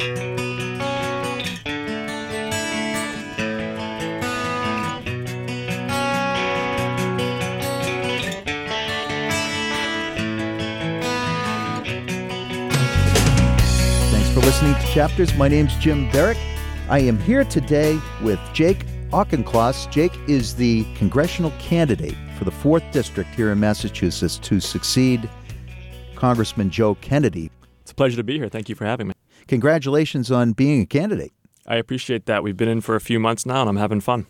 Thanks for listening to Chapters. My name's Jim Derick. I am here today with Jake Auchincloss. Jake is the congressional candidate for the 4th District here in Massachusetts to succeed Congressman Joe Kennedy. It's a pleasure to be here. Thank you for having me. Congratulations on being a candidate. I appreciate that. We've been in for a few months now, and I'm having fun.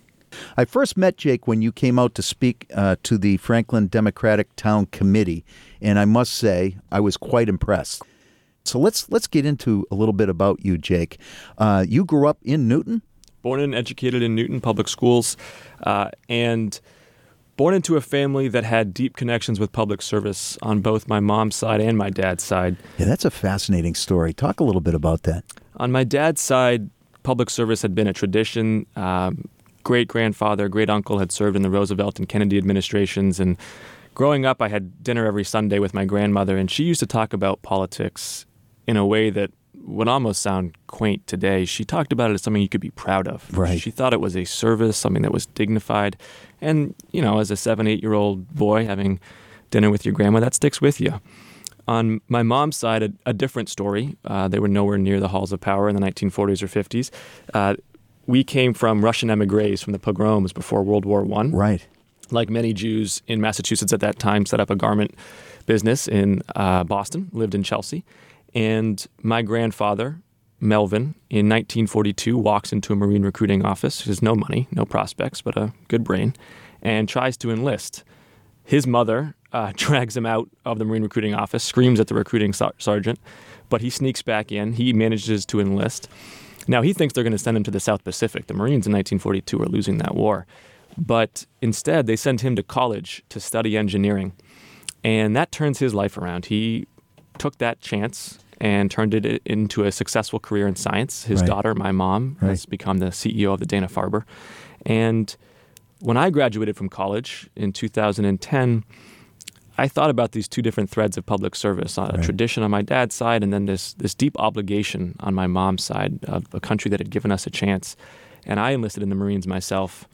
I first met Jake when you came out to speak uh, to the Franklin Democratic Town Committee, and I must say I was quite impressed. So let's let's get into a little bit about you, Jake. Uh, you grew up in Newton. Born and educated in Newton Public Schools, uh, and born into a family that had deep connections with public service on both my mom's side and my dad's side. Yeah, that's a fascinating story. Talk a little bit about that. On my dad's side, public service had been a tradition. Um, great grandfather, great uncle had served in the Roosevelt and Kennedy administrations. And growing up, I had dinner every Sunday with my grandmother, and she used to talk about politics in a way that would almost sound quaint today. She talked about it as something you could be proud of. Right. She thought it was a service, something that was dignified. And, you know, as a seven, eight year old boy having dinner with your grandma, that sticks with you. On my mom's side, a, a different story. Uh, they were nowhere near the halls of power in the 1940s or 50s. Uh, we came from Russian emigres from the pogroms before World War One. Right. Like many Jews in Massachusetts at that time, set up a garment business in uh, Boston, lived in Chelsea. And my grandfather, Melvin, in 1942, walks into a Marine recruiting office. He has no money, no prospects, but a good brain, and tries to enlist. His mother uh, drags him out of the Marine recruiting office, screams at the recruiting sar- sergeant, but he sneaks back in. He manages to enlist. Now, he thinks they're going to send him to the South Pacific. The Marines in 1942 are losing that war. But instead, they send him to college to study engineering. And that turns his life around. He took that chance and turned it into a successful career in science. His Right. daughter, my mom, Right. has become the CEO of the Dana Farber. And when I graduated from college in 2010, I thought about these two different threads of public service: a Right. tradition on my dad's side, and then this this deep obligation on my mom's side of a country that had given us a chance. And I enlisted in the Marines myself.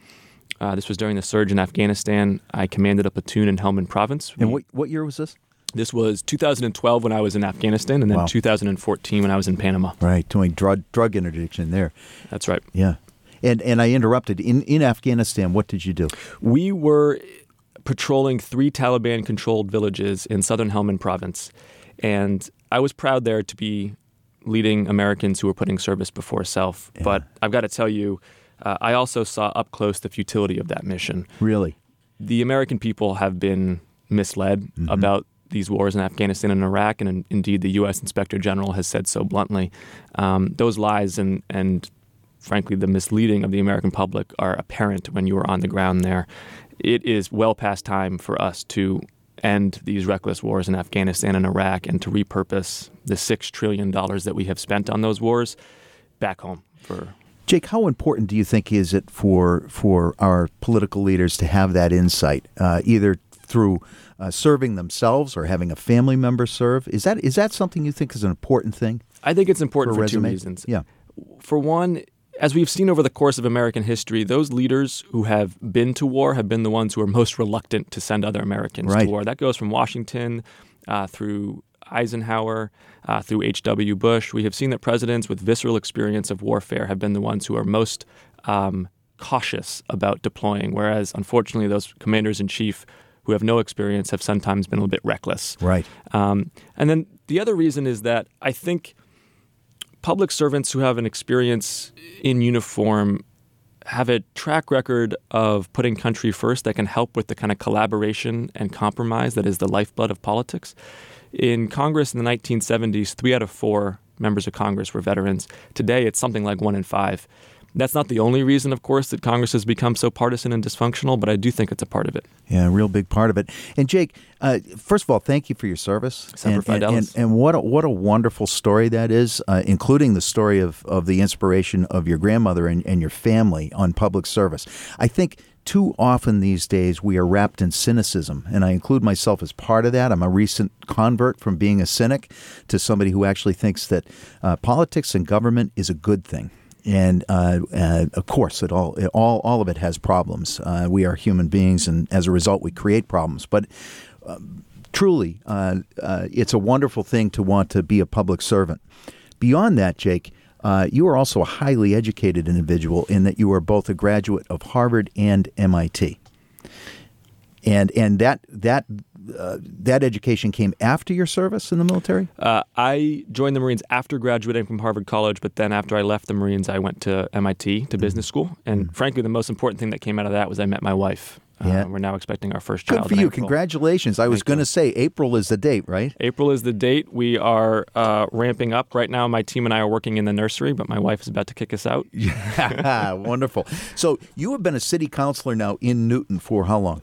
Uh, this was during the surge in Afghanistan. I commanded a platoon in Helmand Province. And We- what what year was this? This was 2012 when I was in Afghanistan, and then Wow. 2014 when I was in Panama. Right, doing drug drug interdiction there. That's right. Yeah. And and I interrupted. In in Afghanistan, what did you do? We were patrolling three Taliban controlled villages in southern Helmand province. And I was proud there to be leading Americans who were putting service before self. But I've got to tell you, uh, I also saw up close the futility of that mission. Really? The American people have been misled about these wars in Afghanistan and Iraq, and in, indeed the U.S. Inspector General has said so bluntly. Um, those lies and, and frankly, the misleading of the American public are apparent when you are on the ground there. It is well past time for us to end these reckless wars in Afghanistan and Iraq and to repurpose the $6 trillion that we have spent on those wars back home for Jake, how important do you think is it for for our political leaders to have that insight, uh, either through uh, serving themselves or having a family member serve? Is that is that something you think is an important thing I think it's important for for, two reasons. Yeah. For one, as we've seen over the course of American history, those leaders who have been to war have been the ones who are most reluctant to send other Americans Right. to war. That goes from Washington uh, through Eisenhower, uh, through H.W. Bush. We have seen that presidents with visceral experience of warfare have been the ones who are most um, cautious about deploying, whereas unfortunately, those commanders in chief who have no experience have sometimes been a little bit reckless. Right. Um, and then the other reason is that I think public servants who have an experience in uniform have a track record of putting country first that can help with the kind of collaboration and compromise that is the lifeblood of politics. In Congress in the 1970s, three out of four members of Congress were veterans. Today, it's something like one in five. That's not the only reason, of course, that Congress has become so partisan and dysfunctional, but I do think it's a part of it. Yeah, a real big part of it. And Jake, uh, first of all, thank you for your service. Semper and, and, and, and what a, what a wonderful story that is, uh, including the story of, of the inspiration of your grandmother and, and your family on public service. I think too often these days we are wrapped in cynicism, and I include myself as part of that. I'm a recent convert from being a cynic to somebody who actually thinks that uh, politics and government is a good thing. And uh, uh, of course, it all, it all, all of it has problems. Uh, we are human beings, and as a result, we create problems. But um, truly, uh, uh, it's a wonderful thing to want to be a public servant. Beyond that, Jake, uh, you are also a highly educated individual in that you are both a graduate of Harvard and MIT. And and that that uh, that education came after your service in the military? Uh, I joined the Marines after graduating from Harvard College, but then after I left the Marines, I went to MIT to mm-hmm. business school. And mm-hmm. frankly, the most important thing that came out of that was I met my wife. Yeah. Uh, we're now expecting our first child. Good for you. April. Congratulations. I was going to say April is the date, right? April is the date. We are uh, ramping up right now. My team and I are working in the nursery, but my wife is about to kick us out. Yeah, wonderful. So you have been a city councilor now in Newton for how long?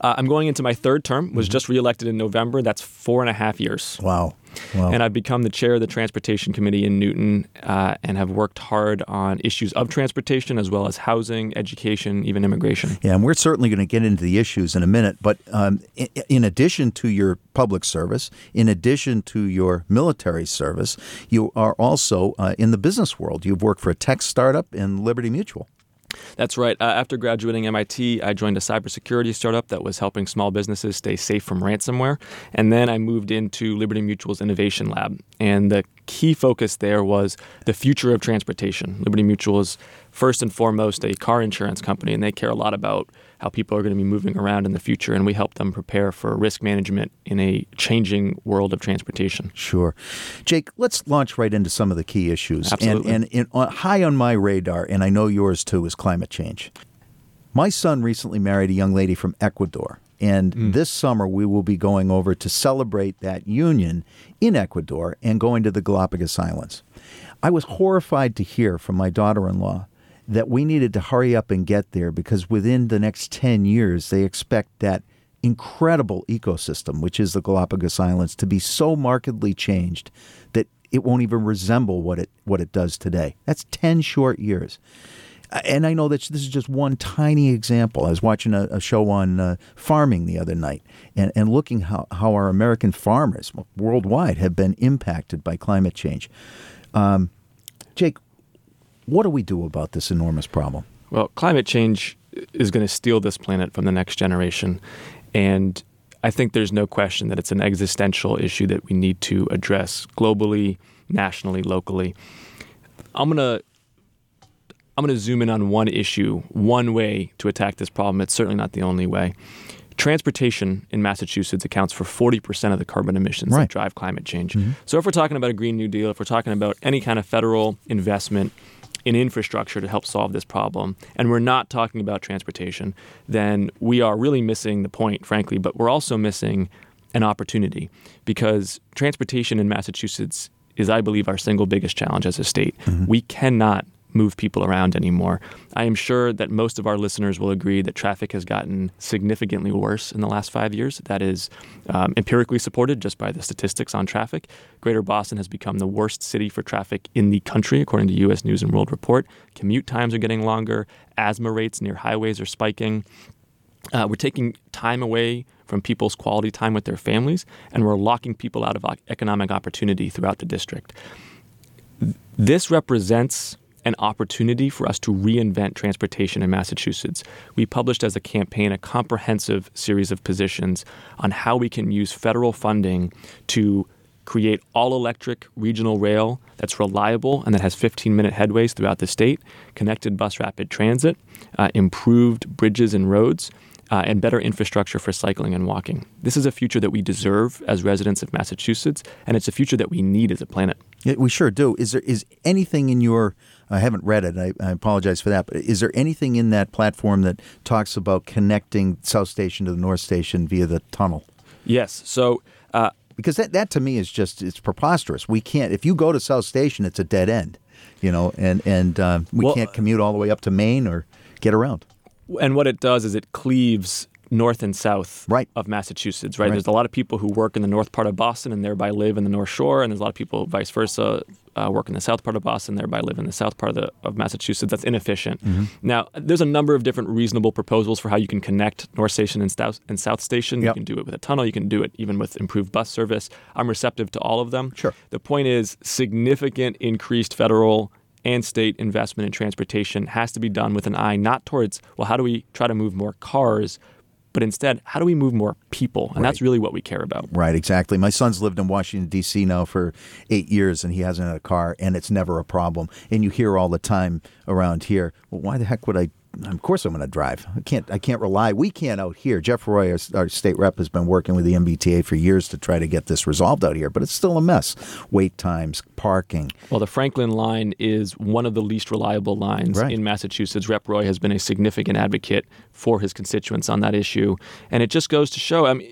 Uh, I'm going into my third term. Was mm-hmm. just reelected in November. That's four and a half years. Wow. Wow. And I've become the chair of the Transportation Committee in Newton uh, and have worked hard on issues of transportation as well as housing, education, even immigration. Yeah, and we're certainly going to get into the issues in a minute. But um, in, in addition to your public service, in addition to your military service, you are also uh, in the business world. You've worked for a tech startup in Liberty Mutual. That's right. Uh, after graduating MIT, I joined a cybersecurity startup that was helping small businesses stay safe from ransomware. And then I moved into Liberty Mutual's Innovation Lab. And the key focus there was the future of transportation. Liberty Mutual is first and foremost a car insurance company, and they care a lot about how people are going to be moving around in the future, and we help them prepare for risk management in a changing world of transportation. Sure. Jake, let's launch right into some of the key issues. Absolutely. And, and, and uh, high on my radar, and I know yours too, is climate change. My son recently married a young lady from Ecuador. And mm. this summer, we will be going over to celebrate that union in Ecuador and going to the Galapagos Islands. I was horrified to hear from my daughter in law that we needed to hurry up and get there because within the next 10 years, they expect that incredible ecosystem, which is the Galapagos Islands, to be so markedly changed that it won't even resemble what it, what it does today. That's 10 short years. And I know that this is just one tiny example. I was watching a, a show on uh, farming the other night and, and looking how, how our American farmers worldwide have been impacted by climate change. Um, Jake, what do we do about this enormous problem? Well, climate change is going to steal this planet from the next generation. And I think there's no question that it's an existential issue that we need to address globally, nationally, locally. I'm going to I'm going to zoom in on one issue, one way to attack this problem. It's certainly not the only way. Transportation in Massachusetts accounts for 40% of the carbon emissions right. that drive climate change. Mm-hmm. So, if we're talking about a Green New Deal, if we're talking about any kind of federal investment in infrastructure to help solve this problem, and we're not talking about transportation, then we are really missing the point, frankly, but we're also missing an opportunity because transportation in Massachusetts is, I believe, our single biggest challenge as a state. Mm-hmm. We cannot move people around anymore. I am sure that most of our listeners will agree that traffic has gotten significantly worse in the last five years. That is um, empirically supported just by the statistics on traffic. Greater Boston has become the worst city for traffic in the country, according to U.S. News and World Report. Commute times are getting longer. Asthma rates near highways are spiking. Uh, we're taking time away from people's quality time with their families, and we're locking people out of economic opportunity throughout the district. This represents an opportunity for us to reinvent transportation in Massachusetts. We published as a campaign a comprehensive series of positions on how we can use federal funding to create all electric regional rail that's reliable and that has 15 minute headways throughout the state, connected bus rapid transit, uh, improved bridges and roads, uh, and better infrastructure for cycling and walking. This is a future that we deserve as residents of Massachusetts, and it's a future that we need as a planet. Yeah, we sure do. Is there is anything in your I haven't read it. I, I, apologize for that. But is there anything in that platform that talks about connecting South Station to the North Station via the tunnel? Yes. So. Uh, because that, that to me is just it's preposterous. We can't if you go to South Station, it's a dead end, you know, and and uh, we well, can't commute all the way up to Maine or get around. And what it does is it cleaves north and south Right. of Massachusetts, right? Right. There's a lot of people who work in the north part of Boston and thereby live in the North Shore, and there's a lot of people vice versa uh, work in the south part of Boston, thereby live in the south part of, the, of Massachusetts. That's inefficient. Mm-hmm. Now, there's a number of different reasonable proposals for how you can connect North Station and South, and South Station. Yep. You can do it with a tunnel. You can do it even with improved bus service. I'm receptive to all of them. Sure. The point is, significant increased federal and state investment in transportation has to be done with an eye not towards, well, how do we try to move more cars, but instead, how do we move more people? And that's really what we care about. Right, exactly. My son's lived in Washington D.C. now for eight years, and he hasn't had a car, and it's never a problem. And you hear all the time around here, well, why the heck would I? Of course, I'm going to drive. I can't. I can't rely. We can't out here. Jeff Roy, our, our state rep, has been working with the MBTA for years to try to get this resolved out here, but it's still a mess. Wait times, parking. Well, the Franklin line is one of the least reliable lines Right. in Massachusetts. Rep Roy has been a significant advocate for his constituents on that issue. And it just goes to show I mean,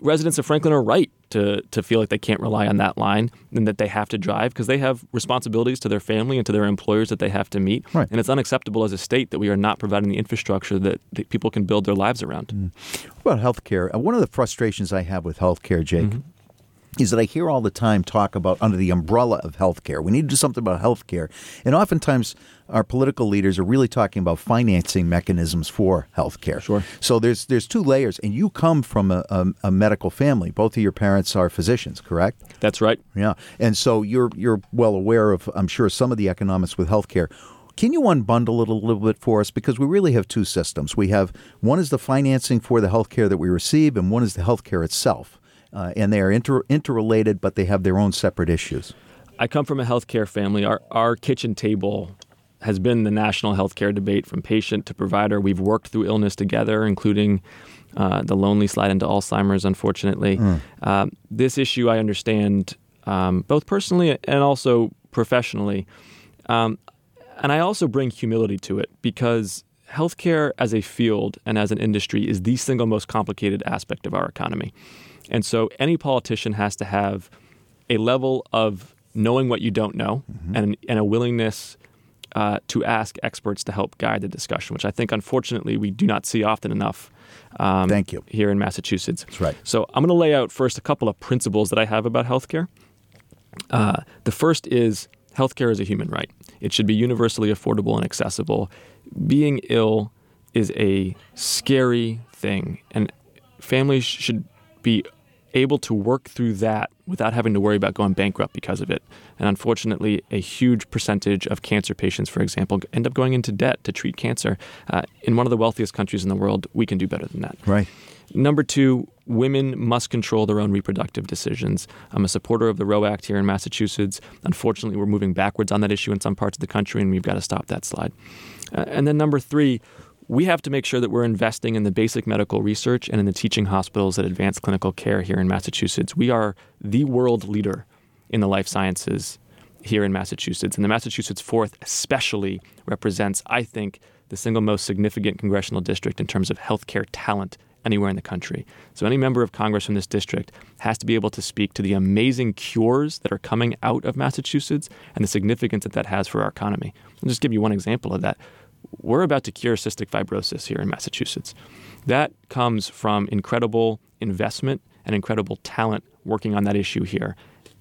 residents of Franklin are right to, to feel like they can't rely on that line and that they have to drive because they have responsibilities to their family and to their employers that they have to meet. Right. And it's unacceptable as a state that we are not providing the infrastructure that, that people can build their lives around. What about healthcare? Uh, One of the frustrations I have with healthcare, Jake, Mm-hmm. Is that I hear all the time talk about under the umbrella of healthcare. We need to do something about healthcare, and oftentimes our political leaders are really talking about financing mechanisms for healthcare. Sure. So there's there's two layers, and you come from a, a, a medical family. Both of your parents are physicians, correct? That's right. Yeah, and so you're you're well aware of, I'm sure, some of the economics with healthcare. Can you unbundle it a little bit for us? Because we really have two systems. We have one is the financing for the healthcare that we receive, and one is the healthcare itself, uh, and they are inter- interrelated, but they have their own separate issues. I come from a healthcare family. Our, our kitchen table has been the national healthcare debate from patient to provider. We've worked through illness together, including uh, the lonely slide into Alzheimer's, unfortunately. Um, this issue I understand um, both personally and also professionally. Um, and I also bring humility to it because healthcare as a field and as an industry is the single most complicated aspect of our economy. And so any politician has to have a level of knowing what you don't know and, and a willingness uh, to ask experts to help guide the discussion, which I think, unfortunately, we do not see often enough. Um, Thank you. Here in Massachusetts. That's right. So I'm going to lay out first a couple of principles that I have about healthcare. Uh, the first is healthcare is a human right. It should be universally affordable and accessible. Being ill is a scary thing, and families should be able to work through that without having to worry about going bankrupt because of it. And unfortunately, a huge percentage of cancer patients, for example, end up going into debt to treat cancer. Uh, in one of the wealthiest countries in the world, we can do better than that. Right. Number two, women must control their own reproductive decisions. I'm a supporter of the Roe Act here in Massachusetts. Unfortunately, we're moving backwards on that issue in some parts of the country, and we've got to stop that slide. Uh, and then number three, we have to make sure that we're investing in the basic medical research and in the teaching hospitals that advance clinical care here in Massachusetts. We are the world leader in the life sciences here in Massachusetts. And the Massachusetts 4th especially represents, I think, the single most significant congressional district in terms of healthcare talent anywhere in the country. So any member of Congress from this district has to be able to speak to the amazing cures that are coming out of Massachusetts and the significance that that has for our economy. I'll just give you one example of that. We're about to cure cystic fibrosis here in Massachusetts. That comes from incredible investment and incredible talent working on that issue here.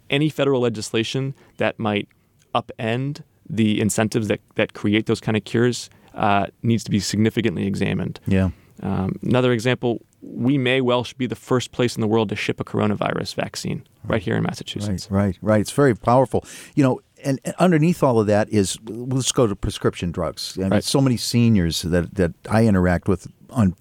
Any federal legislation that might upend the incentives that, that create those kind of cures uh, needs to be significantly examined. Yeah. Um, another example, we may well be the first place in the world to ship a coronavirus vaccine right here in Massachusetts. Right, right, right. It's very powerful. You know, and and underneath all of that is let's go to prescription drugs. I mean, Right. so many seniors that that I interact with on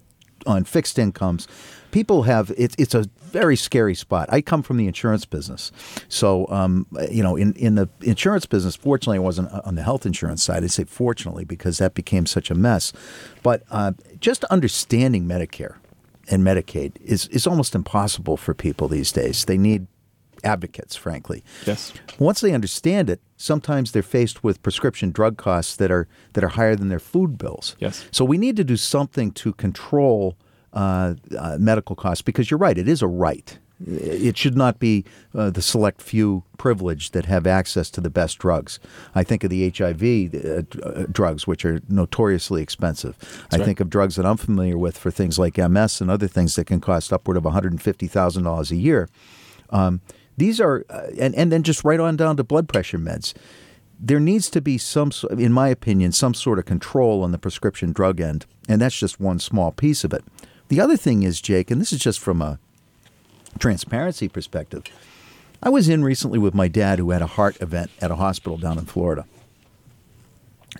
on fixed incomes. People have it's it's a very scary spot. I come from the insurance business, so um, you know, in in the insurance business, fortunately, I wasn't on the health insurance side. I say fortunately because that became such a mess. But uh, just understanding Medicare and Medicaid is is almost impossible for people these days. They need advocates, frankly. Yes. Once they understand it, sometimes they're faced with prescription drug costs that are that are higher than their food bills. Yes. So we need to do something to control uh, uh, medical costs because you're right, it is a right. It should not be uh, the select few privileged that have access to the best drugs. I think of the HIV uh, uh, drugs, which are notoriously expensive. That's I right. think of drugs that I'm familiar with for things like MS and other things that can cost upward of $150,000 a year. Um, these are, uh, and, and then just right on down to blood pressure meds. There needs to be some, in my opinion, some sort of control on the prescription drug end, and that's just one small piece of it. The other thing is, Jake, and this is just from a transparency perspective. I was in recently with my dad who had a heart event at a hospital down in Florida.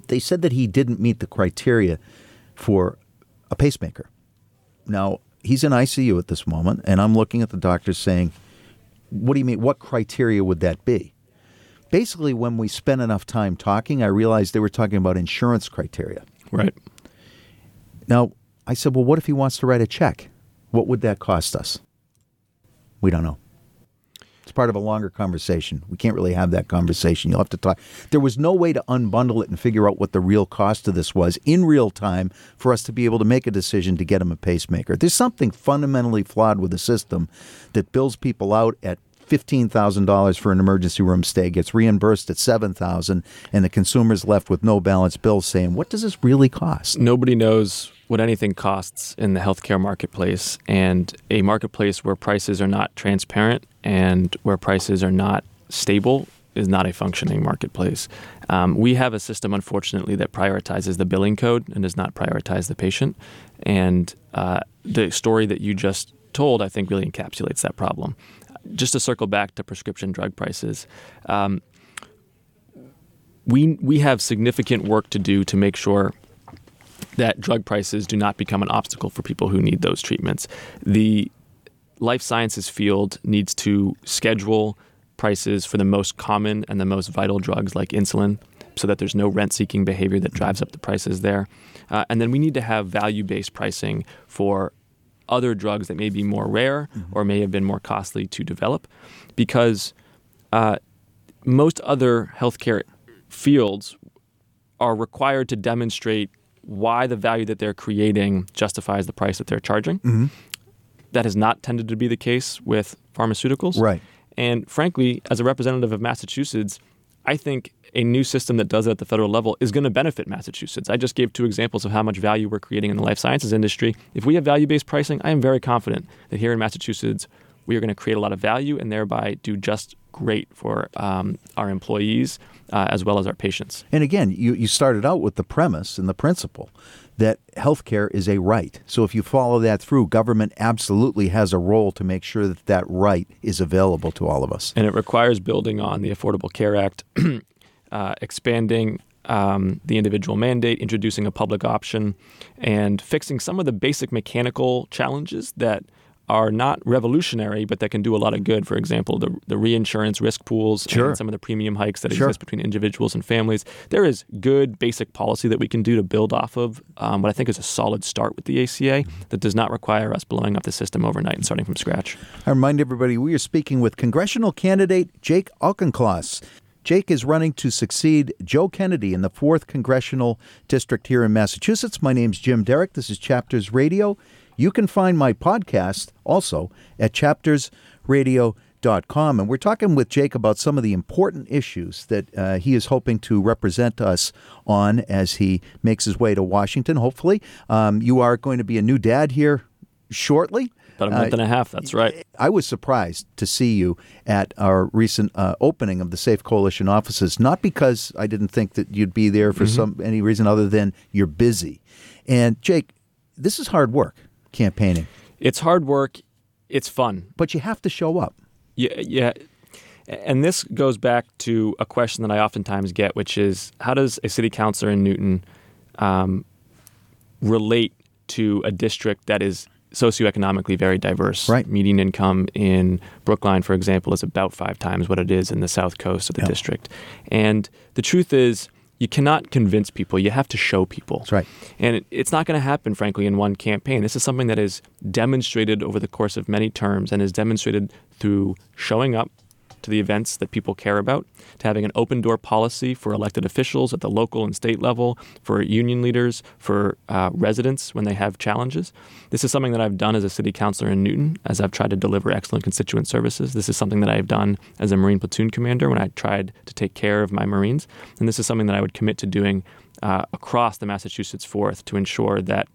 They said that he didn't meet the criteria for a pacemaker. Now, he's in ICU at this moment, and I'm looking at the doctors saying, what do you mean? What criteria would that be? Basically, when we spent enough time talking, I realized they were talking about insurance criteria. Right. Now, I said, well, what if he wants to write a check? What would that cost us? We don't know. Part of a longer conversation. We can't really have that conversation. You'll have to talk. There was no way to unbundle it and figure out what the real cost of this was in real time for us to be able to make a decision to get him a pacemaker. There's something fundamentally flawed with the system that bills people out at $15,000 for an emergency room stay gets reimbursed at 7000 and the consumer's left with no balance bill saying, "What does this really cost?" Nobody knows what anything costs in the healthcare marketplace and a marketplace where prices are not transparent and where prices are not stable is not a functioning marketplace. Um, we have a system, unfortunately, that prioritizes the billing code and does not prioritize the patient. And uh, the story that you just told, I think, really encapsulates that problem. Just to circle back to prescription drug prices, um, we we have significant work to do to make sure that drug prices do not become an obstacle for people who need those treatments. The life sciences field needs to schedule prices for the most common and the most vital drugs like insulin so that there's no rent seeking behavior that drives up the prices there. Uh, and then we need to have value based pricing for other drugs that may be more rare mm-hmm. or may have been more costly to develop because uh, most other healthcare fields are required to demonstrate why the value that they're creating justifies the price that they're charging. Mm-hmm. That has not tended to be the case with pharmaceuticals. Right. And frankly, as a representative of Massachusetts, I think a new system that does it at the federal level is going to benefit Massachusetts. I just gave two examples of how much value we're creating in the life sciences industry. If we have value based pricing, I am very confident that here in Massachusetts, we are going to create a lot of value and thereby do just great for um, our employees uh, as well as our patients. And again, you, you started out with the premise and the principle that healthcare is a right. So if you follow that through, government absolutely has a role to make sure that that right is available to all of us. And it requires building on the Affordable Care Act, uh, expanding um, the individual mandate, introducing a public option, and fixing some of the basic mechanical challenges that are not revolutionary, but that can do a lot of good. For example, the, the reinsurance risk pools sure. and some of the premium hikes that sure. exist between individuals and families. There is good basic policy that we can do to build off of um, what I think is a solid start with the ACA that does not require us blowing up the system overnight and starting from scratch. I remind everybody we are speaking with congressional candidate Jake Auchincloss. Jake is running to succeed Joe Kennedy in the 4th Congressional District here in Massachusetts. My name's Jim Derick. This is Chapters Radio. You can find my podcast also at chaptersradio.com. And we're talking with Jake about some of the important issues that uh, he is hoping to represent us on as he makes his way to Washington, hopefully. Um, you are going to be a new dad here shortly. About a month uh, and a half, that's right. I was surprised to see you at our recent uh, opening of the Safe Coalition offices, not because I didn't think that you'd be there for mm-hmm. some any reason other than you're busy. And Jake, this is hard work campaigning. It's hard work. It's fun. But you have to show up. Yeah, yeah. And this goes back to a question that I oftentimes get, which is how does a city councilor in Newton um, relate to a district that is socioeconomically very diverse? Right. Median income in Brookline, for example, is about five times what it is in the south coast of the district. And the truth is, you cannot convince people. You have to show people. That's right. And it, it's not going to happen, frankly, in one campaign. This is something that is demonstrated over the course of many terms and is demonstrated through showing up to the events that people care about, to having an open door policy for elected officials at the local and state level, for union leaders, for uh, residents when they have challenges. This is something that I've done as a city councilor in Newton as I've tried to deliver excellent constituent services. This is something that I've done as a Marine platoon commander when I tried to take care of my Marines. And this is something that I would commit to doing uh, across the Massachusetts Fourth to ensure that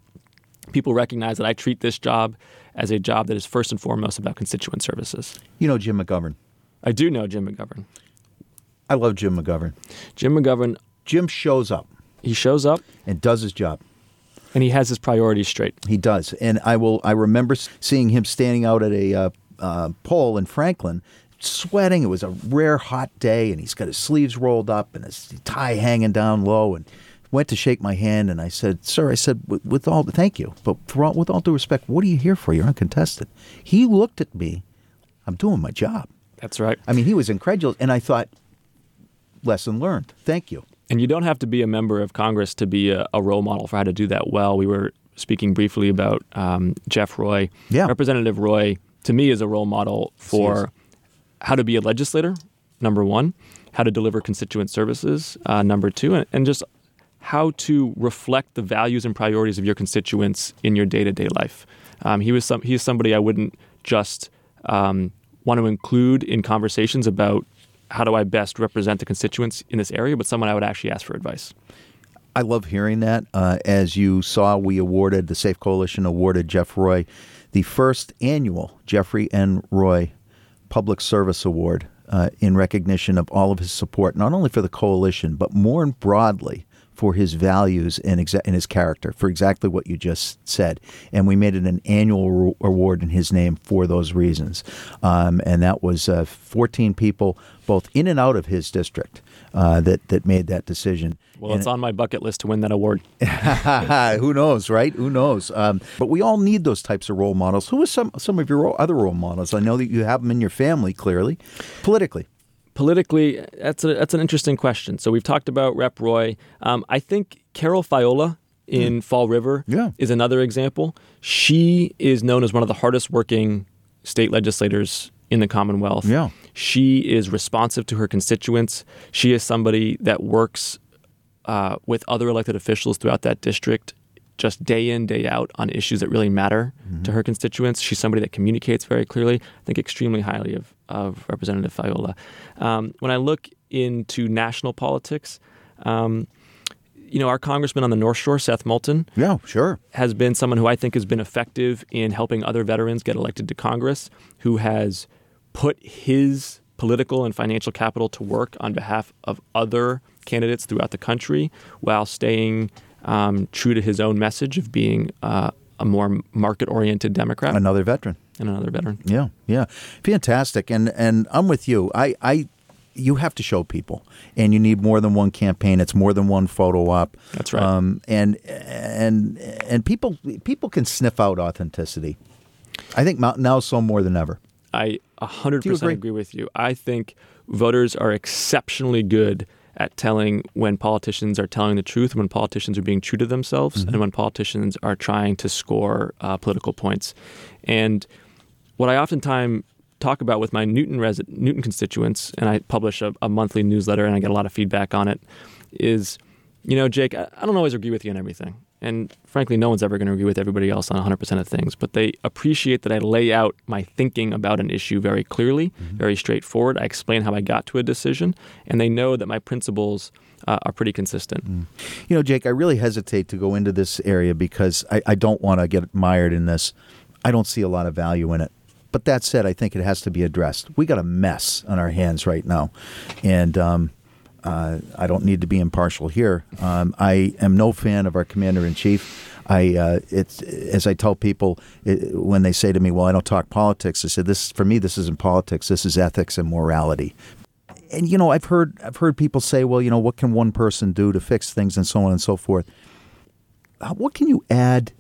people recognize that I treat this job as a job that is first and foremost about constituent services. You know Jim McGovern. I do know Jim McGovern. I love Jim McGovern. Jim McGovern, Jim shows up he shows up and does his job. and he has his priorities straight. He does, and I will. I remember seeing him standing out at a uh, uh, pole in Franklin, sweating. It was a rare hot day, and he's got his sleeves rolled up and his tie hanging down low, and went to shake my hand, and I said, "Sir," I said, with, with all thank you, but for all, with all due respect, what are you here for? You're uncontested. He looked at me. I'm doing my job. That's right. I mean, he was incredulous, and I thought, lesson learned. Thank you. And you don't have to be a member of Congress to be a, a role model for how to do that well. We were speaking briefly about um, Jeff Roy. Yeah. Representative Roy, to me, is a role model for how to be a legislator, number one, how to deliver constituent services, uh, number two, and, and just how to reflect the values and priorities of your constituents in your day to day life. Um, he was some, he's somebody I wouldn't just um, want to include in conversations about how do I best represent the constituents in this area, but someone I would actually ask for advice. I love hearing that. Uh, as you saw, we awarded the Safe Coalition awarded Jeff Roy the first annual Jeffrey N. Roy Public Service Award uh, in recognition of all of his support, not only for the coalition, but more broadly for his values and, exa- and his character, for exactly what you just said. And we made it an annual ro- award in his name for those reasons. Um, and that was uh, 14 people, both in and out of his district, uh, that, that made that decision. Well, And- it's on my bucket list to win that award. Who knows, right? Who knows? Um, but we all need those types of role models. Who are some some of your other role models? I know that you have them in your family, clearly, politically. Politically, that's a, that's an interesting question. So we've talked about Rep Roy. Um, I think Carole Fiola in Fall River. Yeah. is another example. She is known as one of the hardest working state legislators in the Commonwealth. Yeah. She is responsive to her constituents. She is somebody that works uh, with other elected officials throughout that district just day in, day out on issues that really matter to her constituents. She's somebody that communicates very clearly. I think extremely highly of, of Representative Fiola. Um, when I look into national politics, um, you know, our congressman on the North Shore, Seth Moulton, Yeah, sure. has been someone who I think has been effective in helping other veterans get elected to Congress, who has put his political and financial capital to work on behalf of other candidates throughout the country while staying um, true to his own message of being uh, a more market oriented Democrat Another veteran. And another veteran. Yeah, yeah, fantastic. And and I'm with you. I I you have to show people, and you need more than one campaign. It's more than one photo op. That's right. Um, and and and people people can sniff out authenticity. I think mo- now so more than ever. I 100% agree? agree with you. I think voters are exceptionally good at telling when politicians are telling the truth, when politicians are being true to themselves, Mm-hmm. and when politicians are trying to score uh, political points. And what I oftentimes talk about with my Newton resi- Newton constituents, and I publish a, a monthly newsletter and I get a lot of feedback on it, is, you know, Jake, I, I don't always agree with you on everything. And frankly, no one's ever going to agree with everybody else on 100% of things, but they appreciate that I lay out my thinking about an issue very clearly, very straightforward. I explain how I got to a decision, and they know that my principles uh, are pretty consistent. You know, Jake, I really hesitate to go into this area because I, I don't want to get mired in this. I don't see a lot of value in it. But that said, I think it has to be addressed. We got a mess on our hands right now, and um, uh, I don't need to be impartial here. Um, I am no fan of our commander in chief. I uh, it's as I tell people it, when they say to me, "Well, I don't talk politics." I said, "This for me, this isn't politics. This is ethics and morality." and you know I've heard I've heard people say, well, you know, what can one person do to fix things and so on and so forth. Uh, What can you add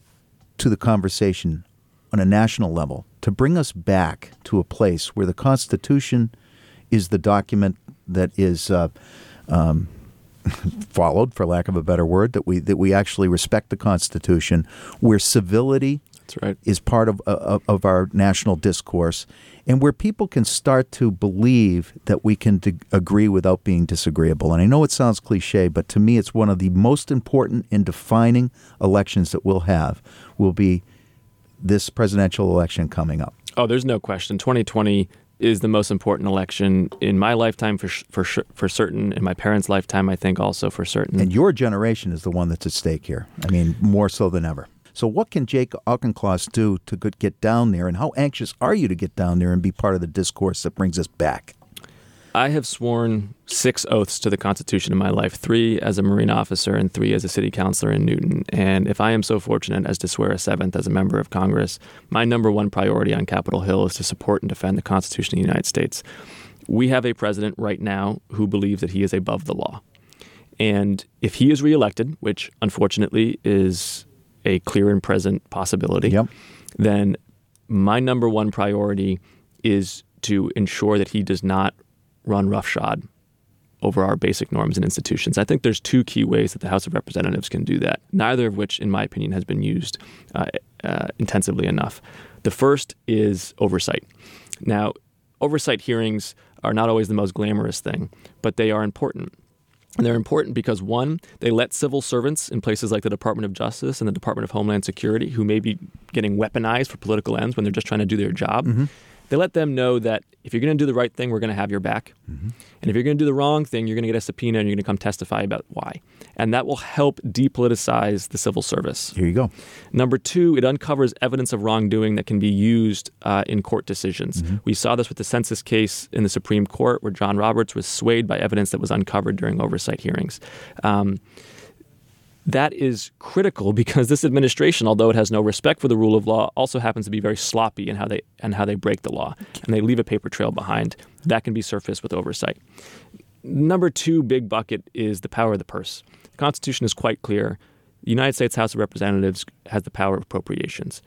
to the conversation on a national level to bring us back to a place where the Constitution is the document that is uh, um, followed, for lack of a better word, that we that we actually respect the Constitution, where civility right. is part of, of of our national discourse, and where people can start to believe that we can d- agree without being disagreeable. And I know it sounds cliche, but to me, it's one of the most important and defining elections that we'll have. Will be this presidential election coming up. Oh, there's no question. 2020 is the most important election in my lifetime for for for certain in my parents' lifetime I think also for certain. And your generation is the one that's at stake here. I mean, more so than ever. So what can Jake Auchincloss do to get down there and how anxious are you to get down there and be part of the discourse that brings us back? I have sworn six oaths to the Constitution in my life three as a Marine officer and three as a city councilor in Newton. And if I am so fortunate as to swear a seventh as a member of Congress, my number one priority on Capitol Hill is to support and defend the Constitution of the United States. We have a president right now who believes that he is above the law. And if he is reelected, which unfortunately is a clear and present possibility, yep. then my number one priority is to ensure that he does not run roughshod over our basic norms and institutions. I think there's two key ways that the House of Representatives can do that, neither of which, in my opinion, has been used uh, uh, intensively enough. The first is oversight. Now, oversight hearings are not always the most glamorous thing, but they are important. And they're important because one, they let civil servants in places like the Department of Justice and the Department of Homeland Security, who may be getting weaponized for political ends when they're just trying to do their job, mm-hmm they let them know that if you're going to do the right thing, we're going to have your back. Mm-hmm. And if you're going to do the wrong thing, you're going to get a subpoena and you're going to come testify about why. And that will help depoliticize the civil service. Here you go. Number two, it uncovers evidence of wrongdoing that can be used uh, in court decisions. Mm-hmm. We saw this with the census case in the Supreme Court, where John Roberts was swayed by evidence that was uncovered during oversight hearings. Um, that is critical because this administration, although it has no respect for the rule of law, also happens to be very sloppy in how they and how they break the law, and they leave a paper trail behind. That can be surfaced with oversight. Number two big bucket is the power of the purse. The Constitution is quite clear. The United States House of Representatives has the power of appropriations,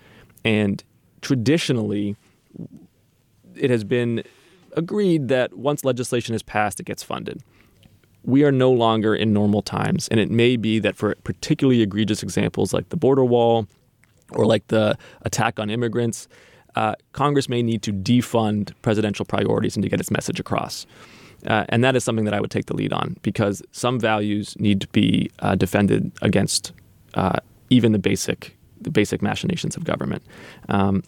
and traditionally, it has been agreed that once legislation is passed, it gets funded we are no longer in normal times. And it may be that for particularly egregious examples like the border wall or like the attack on immigrants, uh, Congress may need to defund presidential priorities and to get its message across. Uh, and that is something that I would take the lead on because some values need to be uh, defended against uh, even the basic the basic machinations of government. Um,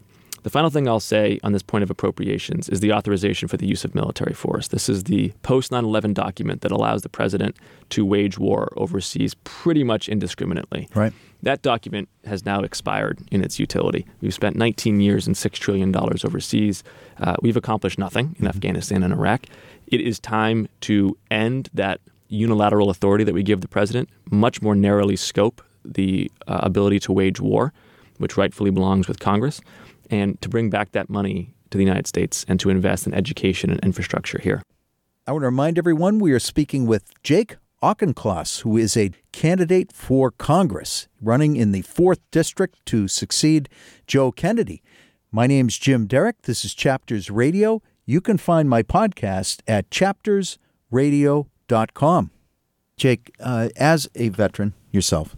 the final thing I'll say on this point of appropriations is the authorization for the use of military force. This is the post 9 11 document that allows the president to wage war overseas pretty much indiscriminately. Right. That document has now expired in its utility. We've spent 19 years and $6 trillion overseas. Uh, we've accomplished nothing in mm-hmm. Afghanistan and Iraq. It is time to end that unilateral authority that we give the president, much more narrowly scope the uh, ability to wage war, which rightfully belongs with Congress and to bring back that money to the United States and to invest in education and infrastructure here. I want to remind everyone we are speaking with Jake Auchincloss, who is a candidate for Congress running in the 4th District to succeed Joe Kennedy. My name's Jim Derick. This is Chapters Radio. You can find my podcast at chaptersradio.com. Jake, uh, as a veteran yourself,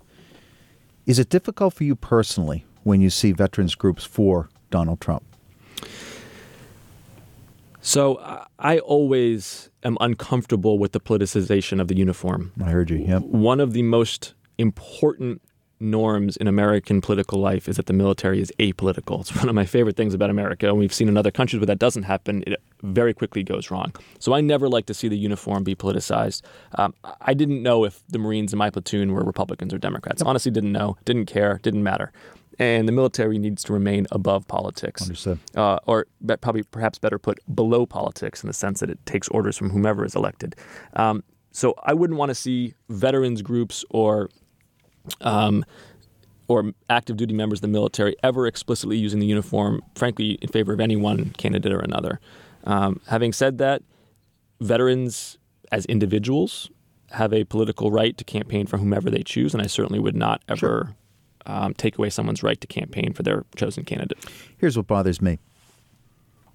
is it difficult for you personally when you see veterans groups for Donald Trump? So I always am uncomfortable with the politicization of the uniform. I heard you. Yep. One of the most important norms in American political life is that the military is apolitical. It's one of my favorite things about America, and we've seen in other countries where that doesn't happen. It very quickly goes wrong. So I never like to see the uniform be politicized. Um, I didn't know if the Marines in my platoon were Republicans or Democrats. Honestly, didn't know, didn't care, didn't matter and the military needs to remain above politics. Understood. Uh, or probably, perhaps better put, below politics in the sense that it takes orders from whomever is elected. Um, so I wouldn't want to see veterans groups or um, or active duty members of the military ever explicitly using the uniform, frankly, in favor of any one candidate or another. Um, having said that, veterans as individuals have a political right to campaign for whomever they choose, and I certainly would not ever sure um, take away someone's right to campaign for their chosen candidate. Here's what bothers me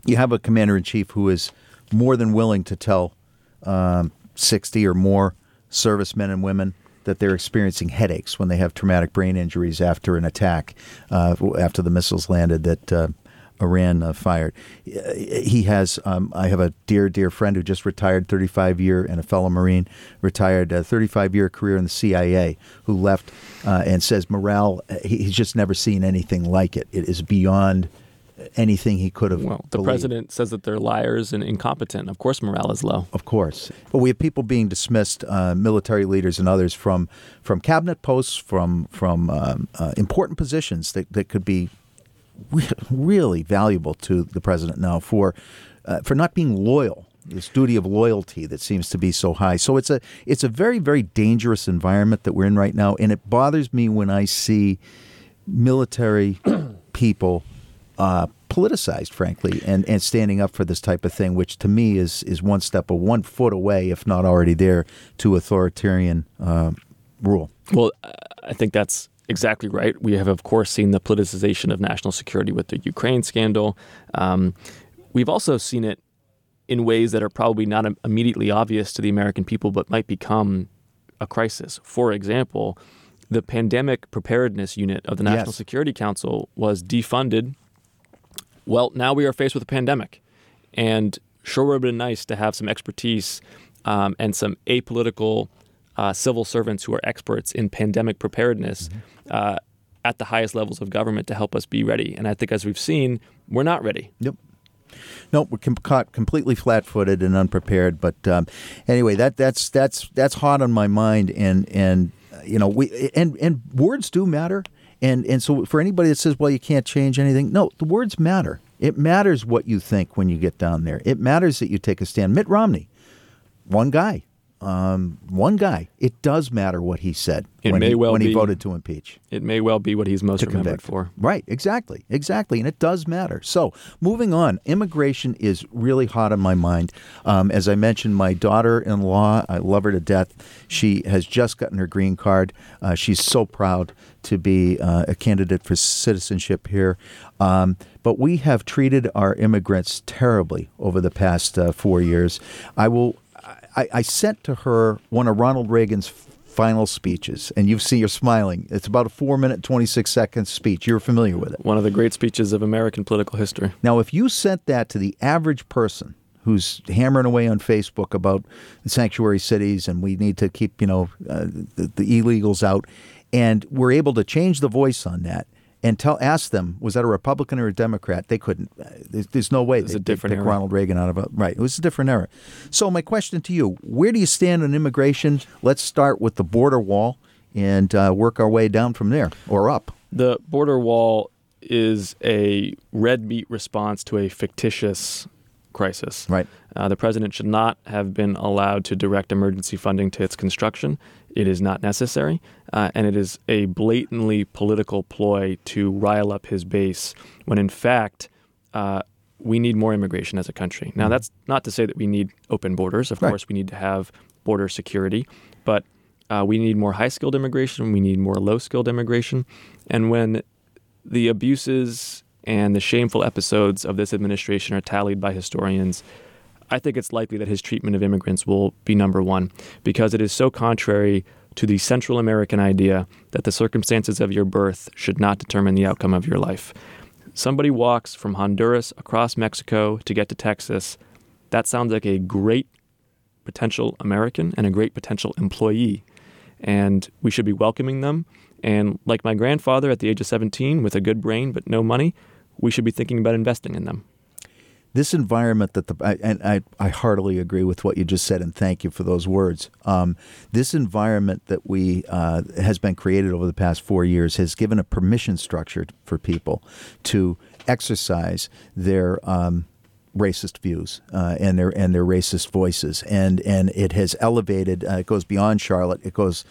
you have a commander in chief who is more than willing to tell um, 60 or more servicemen and women that they're experiencing headaches when they have traumatic brain injuries after an attack, uh, after the missiles landed that uh, Iran uh, fired. He has, um, I have a dear, dear friend who just retired, 35 year, and a fellow Marine, retired, a 35 year career in the CIA, who left uh, and says morale, he, he's just never seen anything like it. It is beyond anything he could have. Well, the believed. president says that they're liars and incompetent. Of course, morale is low. Of course, but we have people being dismissed, uh, military leaders and others from from cabinet posts, from from um, uh, important positions that, that could be really valuable to the president now for uh, for not being loyal. This duty of loyalty that seems to be so high. So it's a it's a very very dangerous environment that we're in right now, and it bothers me when I see military people uh, politicized, frankly, and, and standing up for this type of thing, which to me is is one step or one foot away, if not already there, to authoritarian uh, rule. Well, I think that's exactly right. We have, of course, seen the politicization of national security with the Ukraine scandal. Um, we've also seen it in ways that are probably not immediately obvious to the American people, but might become a crisis. For example, the pandemic preparedness unit of the National Yes. Security Council was defunded. Well, now we are faced with a pandemic, and sure would have been nice to have some expertise um, and some apolitical uh, civil servants who are experts in pandemic preparedness uh, at the highest levels of government to help us be ready. And I think, as we've seen, we're not ready. Yep. No, we're com- caught completely flat-footed and unprepared. But um, anyway, that that's that's that's hot on my mind, and and uh, you know we and and words do matter, and and so for anybody that says, well, you can't change anything, no, the words matter. It matters what you think when you get down there. It matters that you take a stand. Mitt Romney, one guy, um, one guy. It does matter what he said It when, may he, well when he voted to impeach It may well be what he's most remembered convict. for. Right, exactly, exactly, and it does matter. So, moving on, immigration is really hot on my mind. Um, as I mentioned, my daughter-in-law, I love her to death. She has just gotten her green card. Uh, she's so proud to be uh, a candidate for citizenship here. Um, but we have treated our immigrants terribly over the past uh, four years. I will. I, I sent to her one of Ronald Reagan's final speeches, and you've seen you're smiling. It's about a four minute, 26 second speech. You're familiar with it. One of the great speeches of American political history. Now, if you sent that to the average person who's hammering away on Facebook about sanctuary cities and we need to keep, you know, uh, the, the illegals out, and we're able to change the voice on that and tell ask them was that a Republican or a Democrat? They couldn't. uh, There's, there's no way was they a different pick. Ronald Reagan out of a right. It was a different era. So my question to you: Where do you stand on immigration? Let's start with the border wall and uh, work our way down from there or up. The border wall is a red meat response to a fictitious crisis. Right. Uh, the president should not have been allowed to direct emergency funding to its construction. It is not necessary, uh, and it is a blatantly political ploy to rile up his base when, in fact, uh, we need more immigration as a country. Now, that's not to say that we need open borders. Of Right. course, we need to have border security, but uh, we need more high skilled immigration. We need more low skilled immigration. And when the abuses and the shameful episodes of this administration are tallied by historians, I think it's likely that his treatment of immigrants will be number one because it is so contrary to the Central American idea that the circumstances of your birth should not determine the outcome of your life. Somebody walks from Honduras across Mexico to get to Texas. That sounds like a great potential American and a great potential employee. And we should be welcoming them. And like my grandfather at the age of 17 with a good brain but no money, we should be thinking about investing in them. This environment that the and I, I heartily agree with what you just said and thank you for those words. Um, this environment that we uh, has been created over the past four years has given a permission structure for people to exercise their um, racist views uh, and their and their racist voices and and it has elevated. Uh, it goes beyond Charlotte. It goes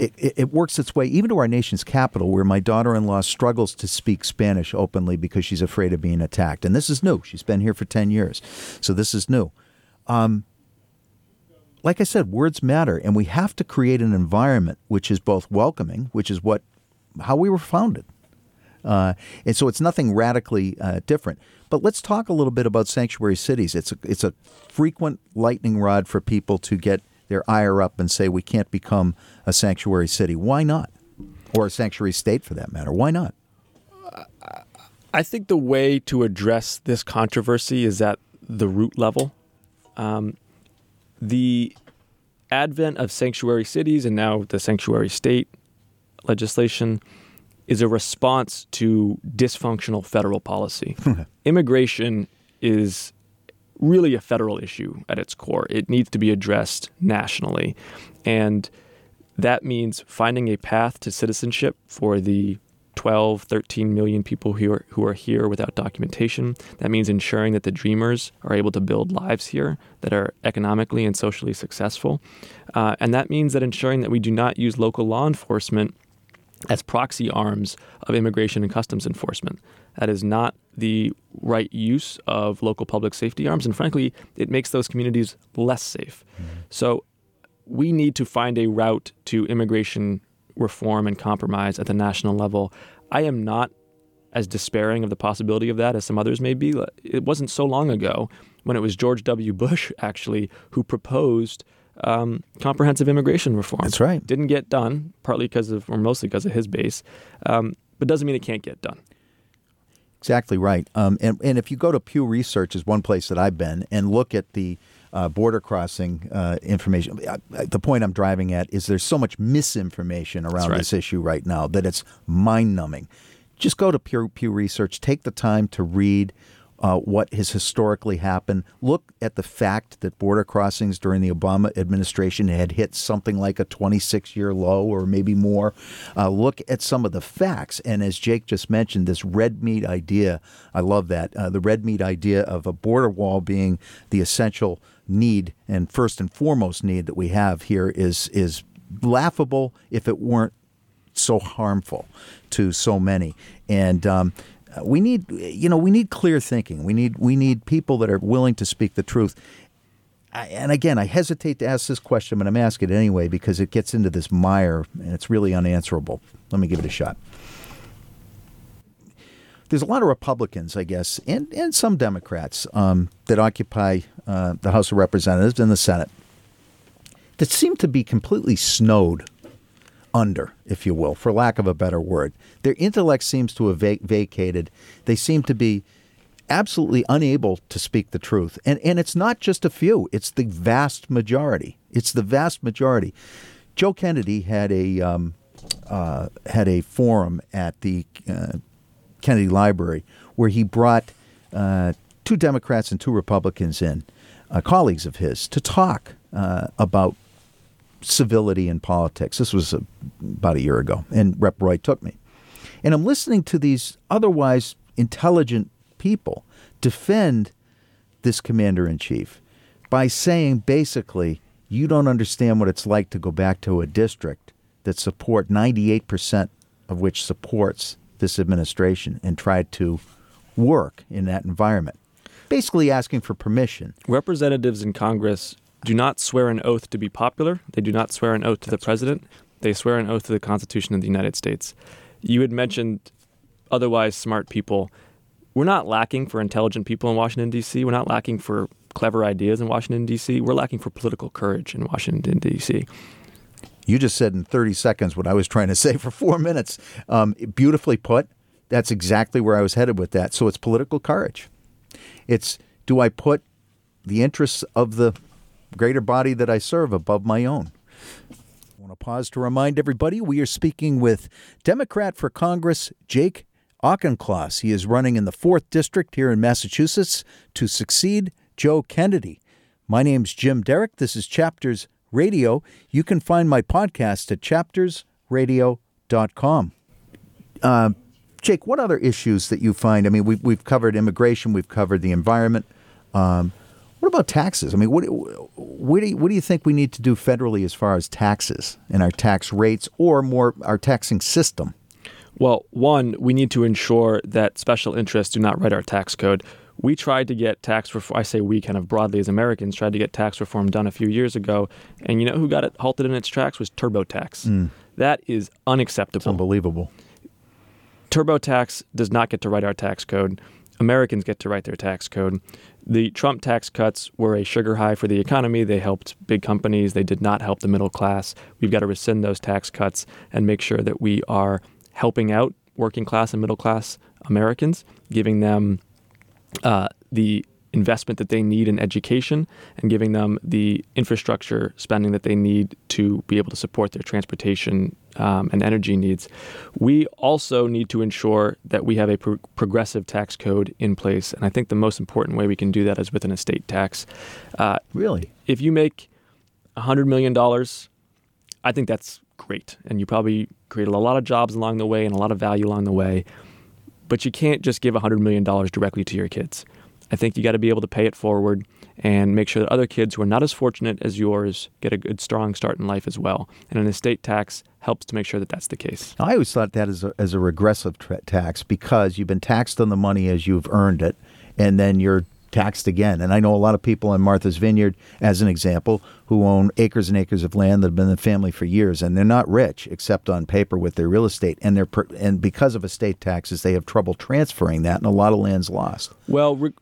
it, it, it works its way even to our nation's capital, where my daughter in law struggles to speak Spanish openly because she's afraid of being attacked. And this is new. She's been here for 10 years. So this is new. Um, like I said, words matter, and we have to create an environment which is both welcoming, which is what how we were founded. Uh, and so it's nothing radically uh, different. But let's talk a little bit about sanctuary cities. It's a, it's a frequent lightning rod for people to get their ire up and say we can't become a sanctuary city. Why not? Or a sanctuary state for that matter. Why not? I think the way to address this controversy is at the root level. Um, the advent of sanctuary cities and now the sanctuary state legislation is a response to dysfunctional federal policy. Immigration is really a federal issue at its core. It needs to be addressed nationally. And that means finding a path to citizenship for the 12, 13 million people who are, who are here without documentation. That means ensuring that the dreamers are able to build lives here that are economically and socially successful. Uh, and that means that ensuring that we do not use local law enforcement as proxy arms of immigration and customs enforcement. That is not the right use of local public safety arms. And frankly, it makes those communities less safe. Mm-hmm. So we need to find a route to immigration reform and compromise at the national level. I am not as despairing of the possibility of that as some others may be. It wasn't so long ago when it was George W. Bush, actually, who proposed um, comprehensive immigration reform. That's right. Didn't get done, partly because of, or mostly because of his base, um, but doesn't mean it can't get done. Exactly right. Um, and, and if you go to Pew Research, is one place that I've been, and look at the uh, border crossing uh, information. the point I'm driving at is there's so much misinformation around right. this issue right now that it's mind numbing. Just go to Pew, Pew Research, take the time to read uh, what has historically happened. Look at the fact that border crossings during the Obama administration had hit something like a 26 year low or maybe more. Uh, look at some of the facts. And as Jake just mentioned, this red meat idea, I love that. Uh, the red meat idea of a border wall being the essential need and first and foremost need that we have here is is laughable if it weren't so harmful to so many. And um, we need, you know, we need clear thinking. We need we need people that are willing to speak the truth. I, and again, I hesitate to ask this question, but I'm asking it anyway because it gets into this mire and it's really unanswerable. Let me give it a shot there's a lot of Republicans, I guess, and, and some Democrats um, that occupy uh, the House of Representatives and the Senate that seem to be completely snowed under, if you will, for lack of a better word. Their intellect seems to have vac- vacated. They seem to be absolutely unable to speak the truth. And, and it's not just a few, it's the vast majority. It's the vast majority. Joe Kennedy had a, um, uh, had a forum at the uh, Kennedy Library, where he brought uh, two Democrats and two Republicans in, uh, colleagues of his, to talk uh, about civility in politics. This was uh, about a year ago, and Rep. Roy took me. And I'm listening to these otherwise intelligent people defend this commander in chief by saying basically, you don't understand what it's like to go back to a district that support 98% of which supports this administration and try to work in that environment, basically asking for permission. Representatives in Congress do not swear an oath to be popular. They do not swear an oath to That's the president. They swear an oath to the Constitution of the United States. You had mentioned otherwise smart people. We're not lacking for intelligent people in Washington, D.C. We're not lacking for clever ideas in Washington, D.C. We're lacking for political courage in Washington, D.C. You just said in 30 seconds what I was trying to say for four minutes. Um, beautifully put. That's exactly where I was headed with that. So it's political courage. It's do I put the interests of the greater body that I serve above my own? I want to pause to remind everybody we are speaking with Democrat for Congress Jake Auchincloss. He is running in the 4th District here in Massachusetts to succeed Joe Kennedy. My name's Jim Derick. This is Chapters Radio. You can find my podcast at chaptersradio.com. Uh, Jake, what other issues that you find? I mean, we've, we've covered immigration, we've covered the environment. Um, what about taxes? I mean, what, what, do you, what do you think we need to do federally as far as taxes and our tax rates or more our taxing system? Well, one, we need to ensure that special interests do not write our tax code. We tried to get tax reform. I say we kind of broadly as Americans tried to get tax reform done a few years ago, and you know who got it halted in its tracks was TurboTax. Mm. That is unacceptable. It's unbelievable. TurboTax does not get to write our tax code. Americans get to write their tax code. The Trump tax cuts were a sugar high for the economy. They helped big companies. They did not help the middle class. We've got to rescind those tax cuts and make sure that we are helping out working class and middle class Americans, giving them uh, the investment that they need in education and giving them the infrastructure spending that they need to be able to support their transportation um, and energy needs. We also need to ensure that we have a pro- progressive tax code in place. And I think the most important way we can do that is with an estate tax. Uh, really? If you make $100 million, I think that's great. And you probably created a lot of jobs along the way and a lot of value along the way. But you can't just give $100 million directly to your kids. I think you got to be able to pay it forward and make sure that other kids who are not as fortunate as yours get a good, strong start in life as well. And an estate tax helps to make sure that that's the case. I always thought that as a, as a regressive tra- tax because you've been taxed on the money as you've earned it, and then you're taxed again. And I know a lot of people in Martha's Vineyard, as an example, who own acres and acres of land that have been in the family for years, and they're not rich except on paper with their real estate. And they're per- and because of estate taxes, they have trouble transferring that, and a lot of land's lost. Well. Re-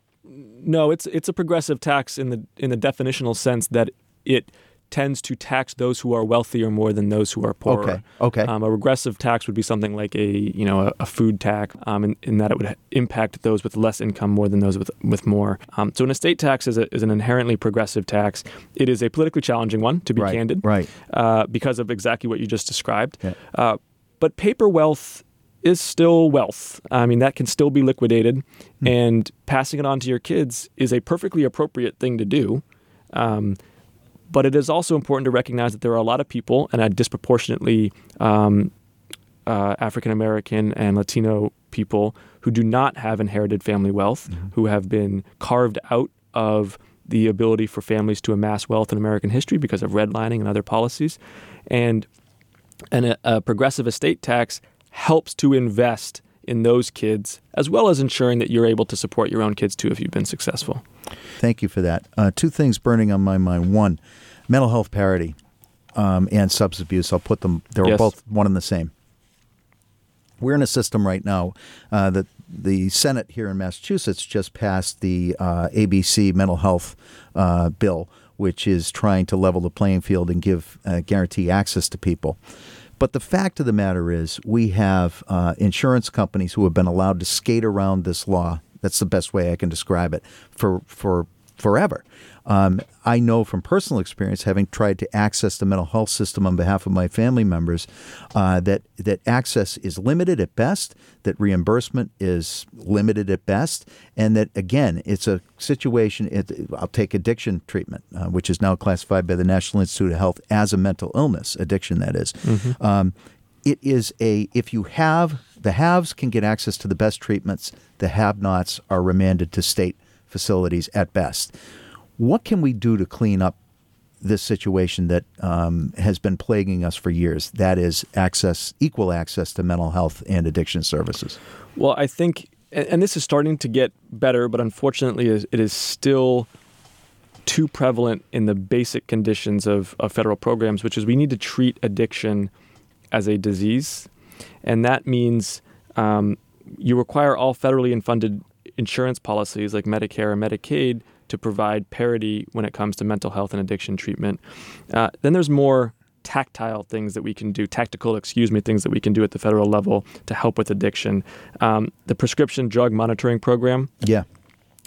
no, it's it's a progressive tax in the in the definitional sense that it tends to tax those who are wealthier more than those who are poorer. Okay. Okay. Um, a regressive tax would be something like a you know a, a food tax, um, in, in, that it would impact those with less income more than those with with more. Um, so an estate tax is, a, is an inherently progressive tax. It is a politically challenging one, to be right, candid, right? Uh, because of exactly what you just described. Yeah. Uh, but paper wealth is still wealth. I mean, that can still be liquidated, mm. and passing it on to your kids is a perfectly appropriate thing to do. Um, but it is also important to recognize that there are a lot of people, and a disproportionately um, uh, African American and Latino people, who do not have inherited family wealth, mm-hmm. who have been carved out of the ability for families to amass wealth in American history because of redlining and other policies. And, and a, a progressive estate tax helps to invest in those kids, as well as ensuring that you're able to support your own kids too if you've been successful. Thank you for that. Uh, two things burning on my mind. One, mental health parity um, and substance abuse. I'll put them, they're yes. both one and the same. We're in a system right now uh, that the Senate here in Massachusetts just passed the uh, ABC mental health uh, bill, which is trying to level the playing field and give uh, guarantee access to people. But the fact of the matter is, we have uh, insurance companies who have been allowed to skate around this law. That's the best way I can describe it for for forever. Um, I know from personal experience, having tried to access the mental health system on behalf of my family members, uh, that that access is limited at best, that reimbursement is limited at best, and that again, it's a situation. It, I'll take addiction treatment, uh, which is now classified by the National Institute of Health as a mental illness, addiction that is. Mm-hmm. Um, it is a if you have the haves can get access to the best treatments, the have-nots are remanded to state facilities at best. What can we do to clean up this situation that um, has been plaguing us for years? That is access, equal access to mental health and addiction services. Well, I think, and this is starting to get better, but unfortunately, it is still too prevalent in the basic conditions of, of federal programs, which is we need to treat addiction as a disease. And that means um, you require all federally funded insurance policies like Medicare and Medicaid to provide parity when it comes to mental health and addiction treatment. Uh, then there's more tactile things that we can do, tactical, excuse me, things that we can do at the federal level to help with addiction. Um, the prescription drug monitoring program, yeah,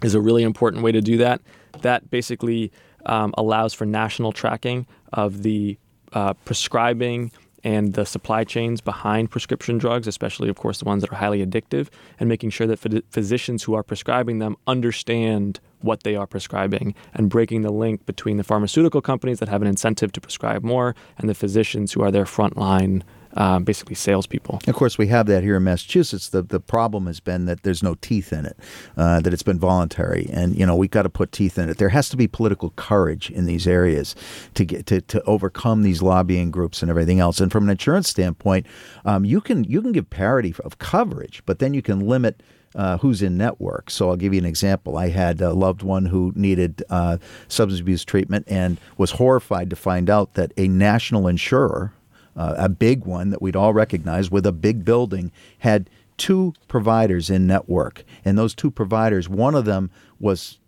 is a really important way to do that. That basically um, allows for national tracking of the uh, prescribing and the supply chains behind prescription drugs, especially, of course, the ones that are highly addictive, and making sure that physicians who are prescribing them understand what they are prescribing and breaking the link between the pharmaceutical companies that have an incentive to prescribe more and the physicians who are their frontline uh, basically salespeople. Of course, we have that here in Massachusetts. The the problem has been that there's no teeth in it, uh, that it's been voluntary, and you know we've got to put teeth in it. There has to be political courage in these areas to get to, to overcome these lobbying groups and everything else. And from an insurance standpoint, um, you can you can give parity of coverage, but then you can limit. Uh, who's in network. So I'll give you an example. I had a loved one who needed uh, substance abuse treatment and was horrified to find out that a national insurer uh, a big one that we'd all recognize with a big building, had two providers in network, and those two providers, one of them was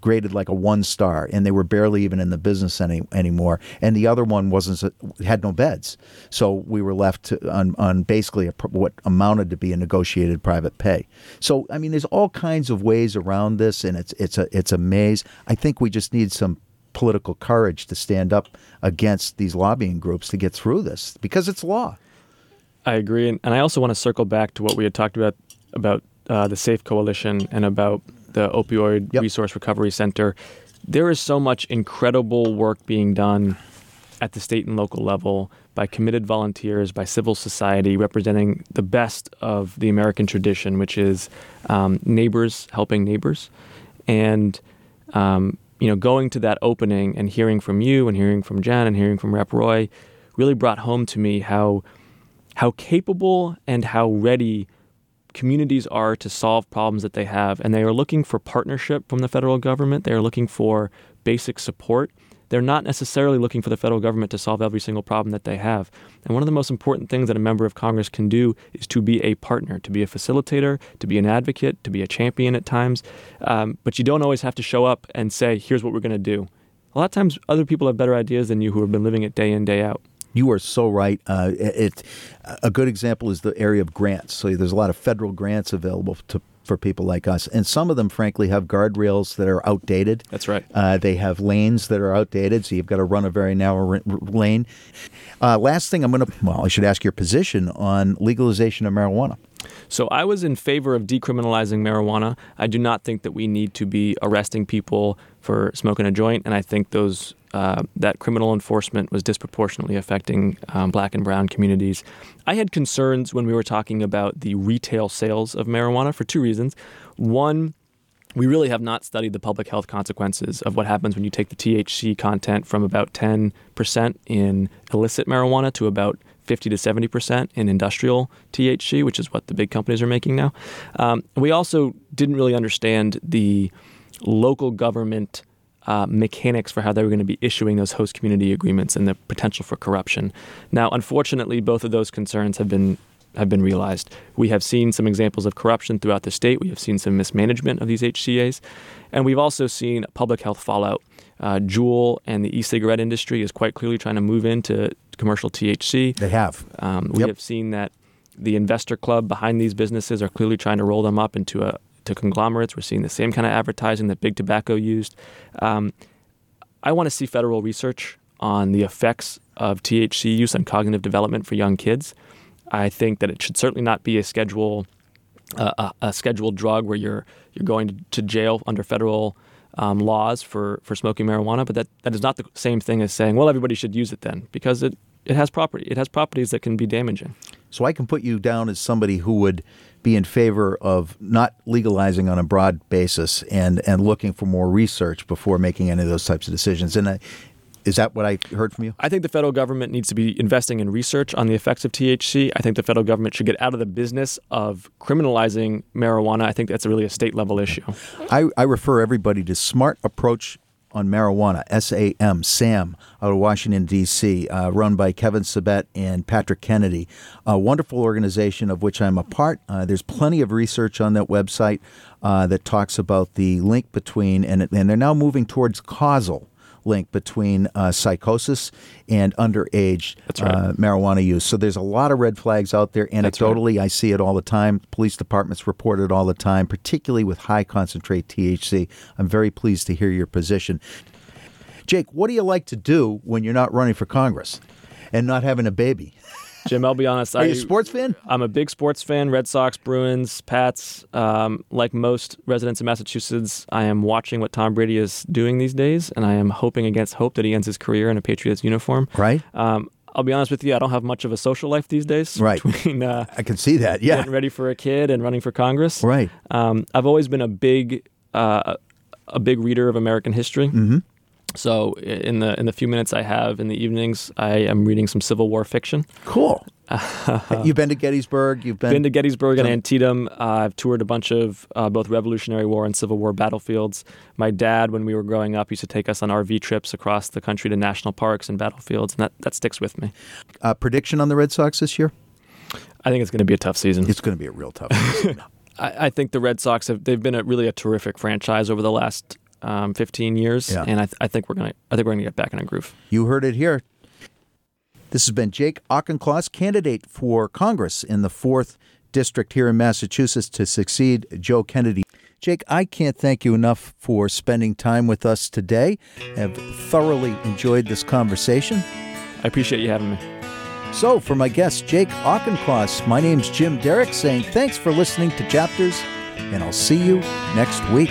graded like a one star, and they were barely even in the business any, anymore. And the other one wasn't had no beds, so we were left to, on on basically a, what amounted to be a negotiated private pay. So I mean, there's all kinds of ways around this, and it's it's a it's a maze. I think we just need some political courage to stand up against these lobbying groups to get through this because it's law. I agree, and I also want to circle back to what we had talked about about uh, the Safe Coalition and about the Opioid yep. Resource Recovery Center. There is so much incredible work being done at the state and local level by committed volunteers, by civil society, representing the best of the American tradition, which is um, neighbors helping neighbors, and um, you know, going to that opening and hearing from you, and hearing from Jen, and hearing from Rep Roy, really brought home to me how how capable and how ready communities are to solve problems that they have, and they are looking for partnership from the federal government. They are looking for basic support. They're not necessarily looking for the federal government to solve every single problem that they have. And one of the most important things that a member of Congress can do is to be a partner, to be a facilitator, to be an advocate, to be a champion at times. Um, but you don't always have to show up and say, here's what we're going to do. A lot of times, other people have better ideas than you who have been living it day in, day out. You are so right. Uh, it, a good example is the area of grants. So there's a lot of federal grants available to for people like us. And some of them, frankly, have guardrails that are outdated. That's right. Uh, they have lanes that are outdated, so you've got to run a very narrow r- lane. Uh, last thing I'm going to, well, I should ask your position on legalization of marijuana. So I was in favor of decriminalizing marijuana. I do not think that we need to be arresting people for smoking a joint, and I think those uh, that criminal enforcement was disproportionately affecting um, black and brown communities. I had concerns when we were talking about the retail sales of marijuana for two reasons. One, we really have not studied the public health consequences of what happens when you take the THC content from about 10% in illicit marijuana to about 50 to 70% in industrial THC, which is what the big companies are making now. Um, we also didn't really understand the local government uh, mechanics for how they were going to be issuing those host community agreements and the potential for corruption. Now, unfortunately, both of those concerns have been have been realized. We have seen some examples of corruption throughout the state. We have seen some mismanagement of these HCAs, and we've also seen public health fallout. Uh, Juul and the e-cigarette industry is quite clearly trying to move into commercial THC. They have. Um, we yep. have seen that the investor club behind these businesses are clearly trying to roll them up into a, to conglomerates. We're seeing the same kind of advertising that big tobacco used. Um, I want to see federal research on the effects of THC use on cognitive development for young kids. I think that it should certainly not be a schedule uh, a, a, scheduled drug where you're you're going to jail under federal um, laws for, for smoking marijuana. But that, that is not the same thing as saying, well, everybody should use it then, because it, it has property. It has properties that can be damaging. So I can put you down as somebody who would be in favor of not legalizing on a broad basis and and looking for more research before making any of those types of decisions. And I, is that what I heard from you? I think the federal government needs to be investing in research on the effects of THC. I think the federal government should get out of the business of criminalizing marijuana. I think that's really a state level issue. I, I refer everybody to Smart Approach on marijuana, SAM, SAM, out of Washington, D.C., uh, run by Kevin Sabet and Patrick Kennedy. A wonderful organization of which I'm a part. Uh, there's plenty of research on that website uh, that talks about the link between, and, and they're now moving towards causal link between uh, psychosis and underage right. uh, marijuana use. So there's a lot of red flags out there. Anecdotally, right. I see it all the time. Police departments report it all the time, particularly with high concentrate THC. I'm very pleased to hear your position. Jake, what do you like to do when you're not running for Congress and not having a baby? Jim, I'll be honest. Are I, you a sports fan? I'm a big sports fan. Red Sox, Bruins, Pats. Um, like most residents of Massachusetts, I am watching what Tom Brady is doing these days, and I am hoping against hope that he ends his career in a Patriots uniform. Right. Um, I'll be honest with you, I don't have much of a social life these days. Right. Between, uh, I can see that. Yeah. Getting ready for a kid and running for Congress. Right. Um, I've always been a big, uh, a big reader of American history. Mm-hmm. So in the in the few minutes I have in the evenings, I am reading some Civil War fiction. Cool. You've been to Gettysburg. You've been, been to Gettysburg and Antietam. Uh, I've toured a bunch of uh, both Revolutionary War and Civil War battlefields. My dad, when we were growing up, used to take us on RV trips across the country to national parks and battlefields, and that, that sticks with me. Uh, prediction on the Red Sox this year? I think it's going to be a tough season. It's going to be a real tough season. I, I think the Red Sox have they've been a really a terrific franchise over the last um, 15 years, Yeah. and I, th- I think we're gonna I think we're gonna get back in a groove. You heard it here. This has been Jake Auchincloss, candidate for Congress in the 4th District here in Massachusetts to succeed Joe Kennedy. Jake, I can't thank you enough for spending time with us today. I've thoroughly enjoyed this conversation. I appreciate you having me. So, for my guest, Jake Auchincloss, my name's Jim Derick saying thanks for listening to Chapters, and I'll see you next week.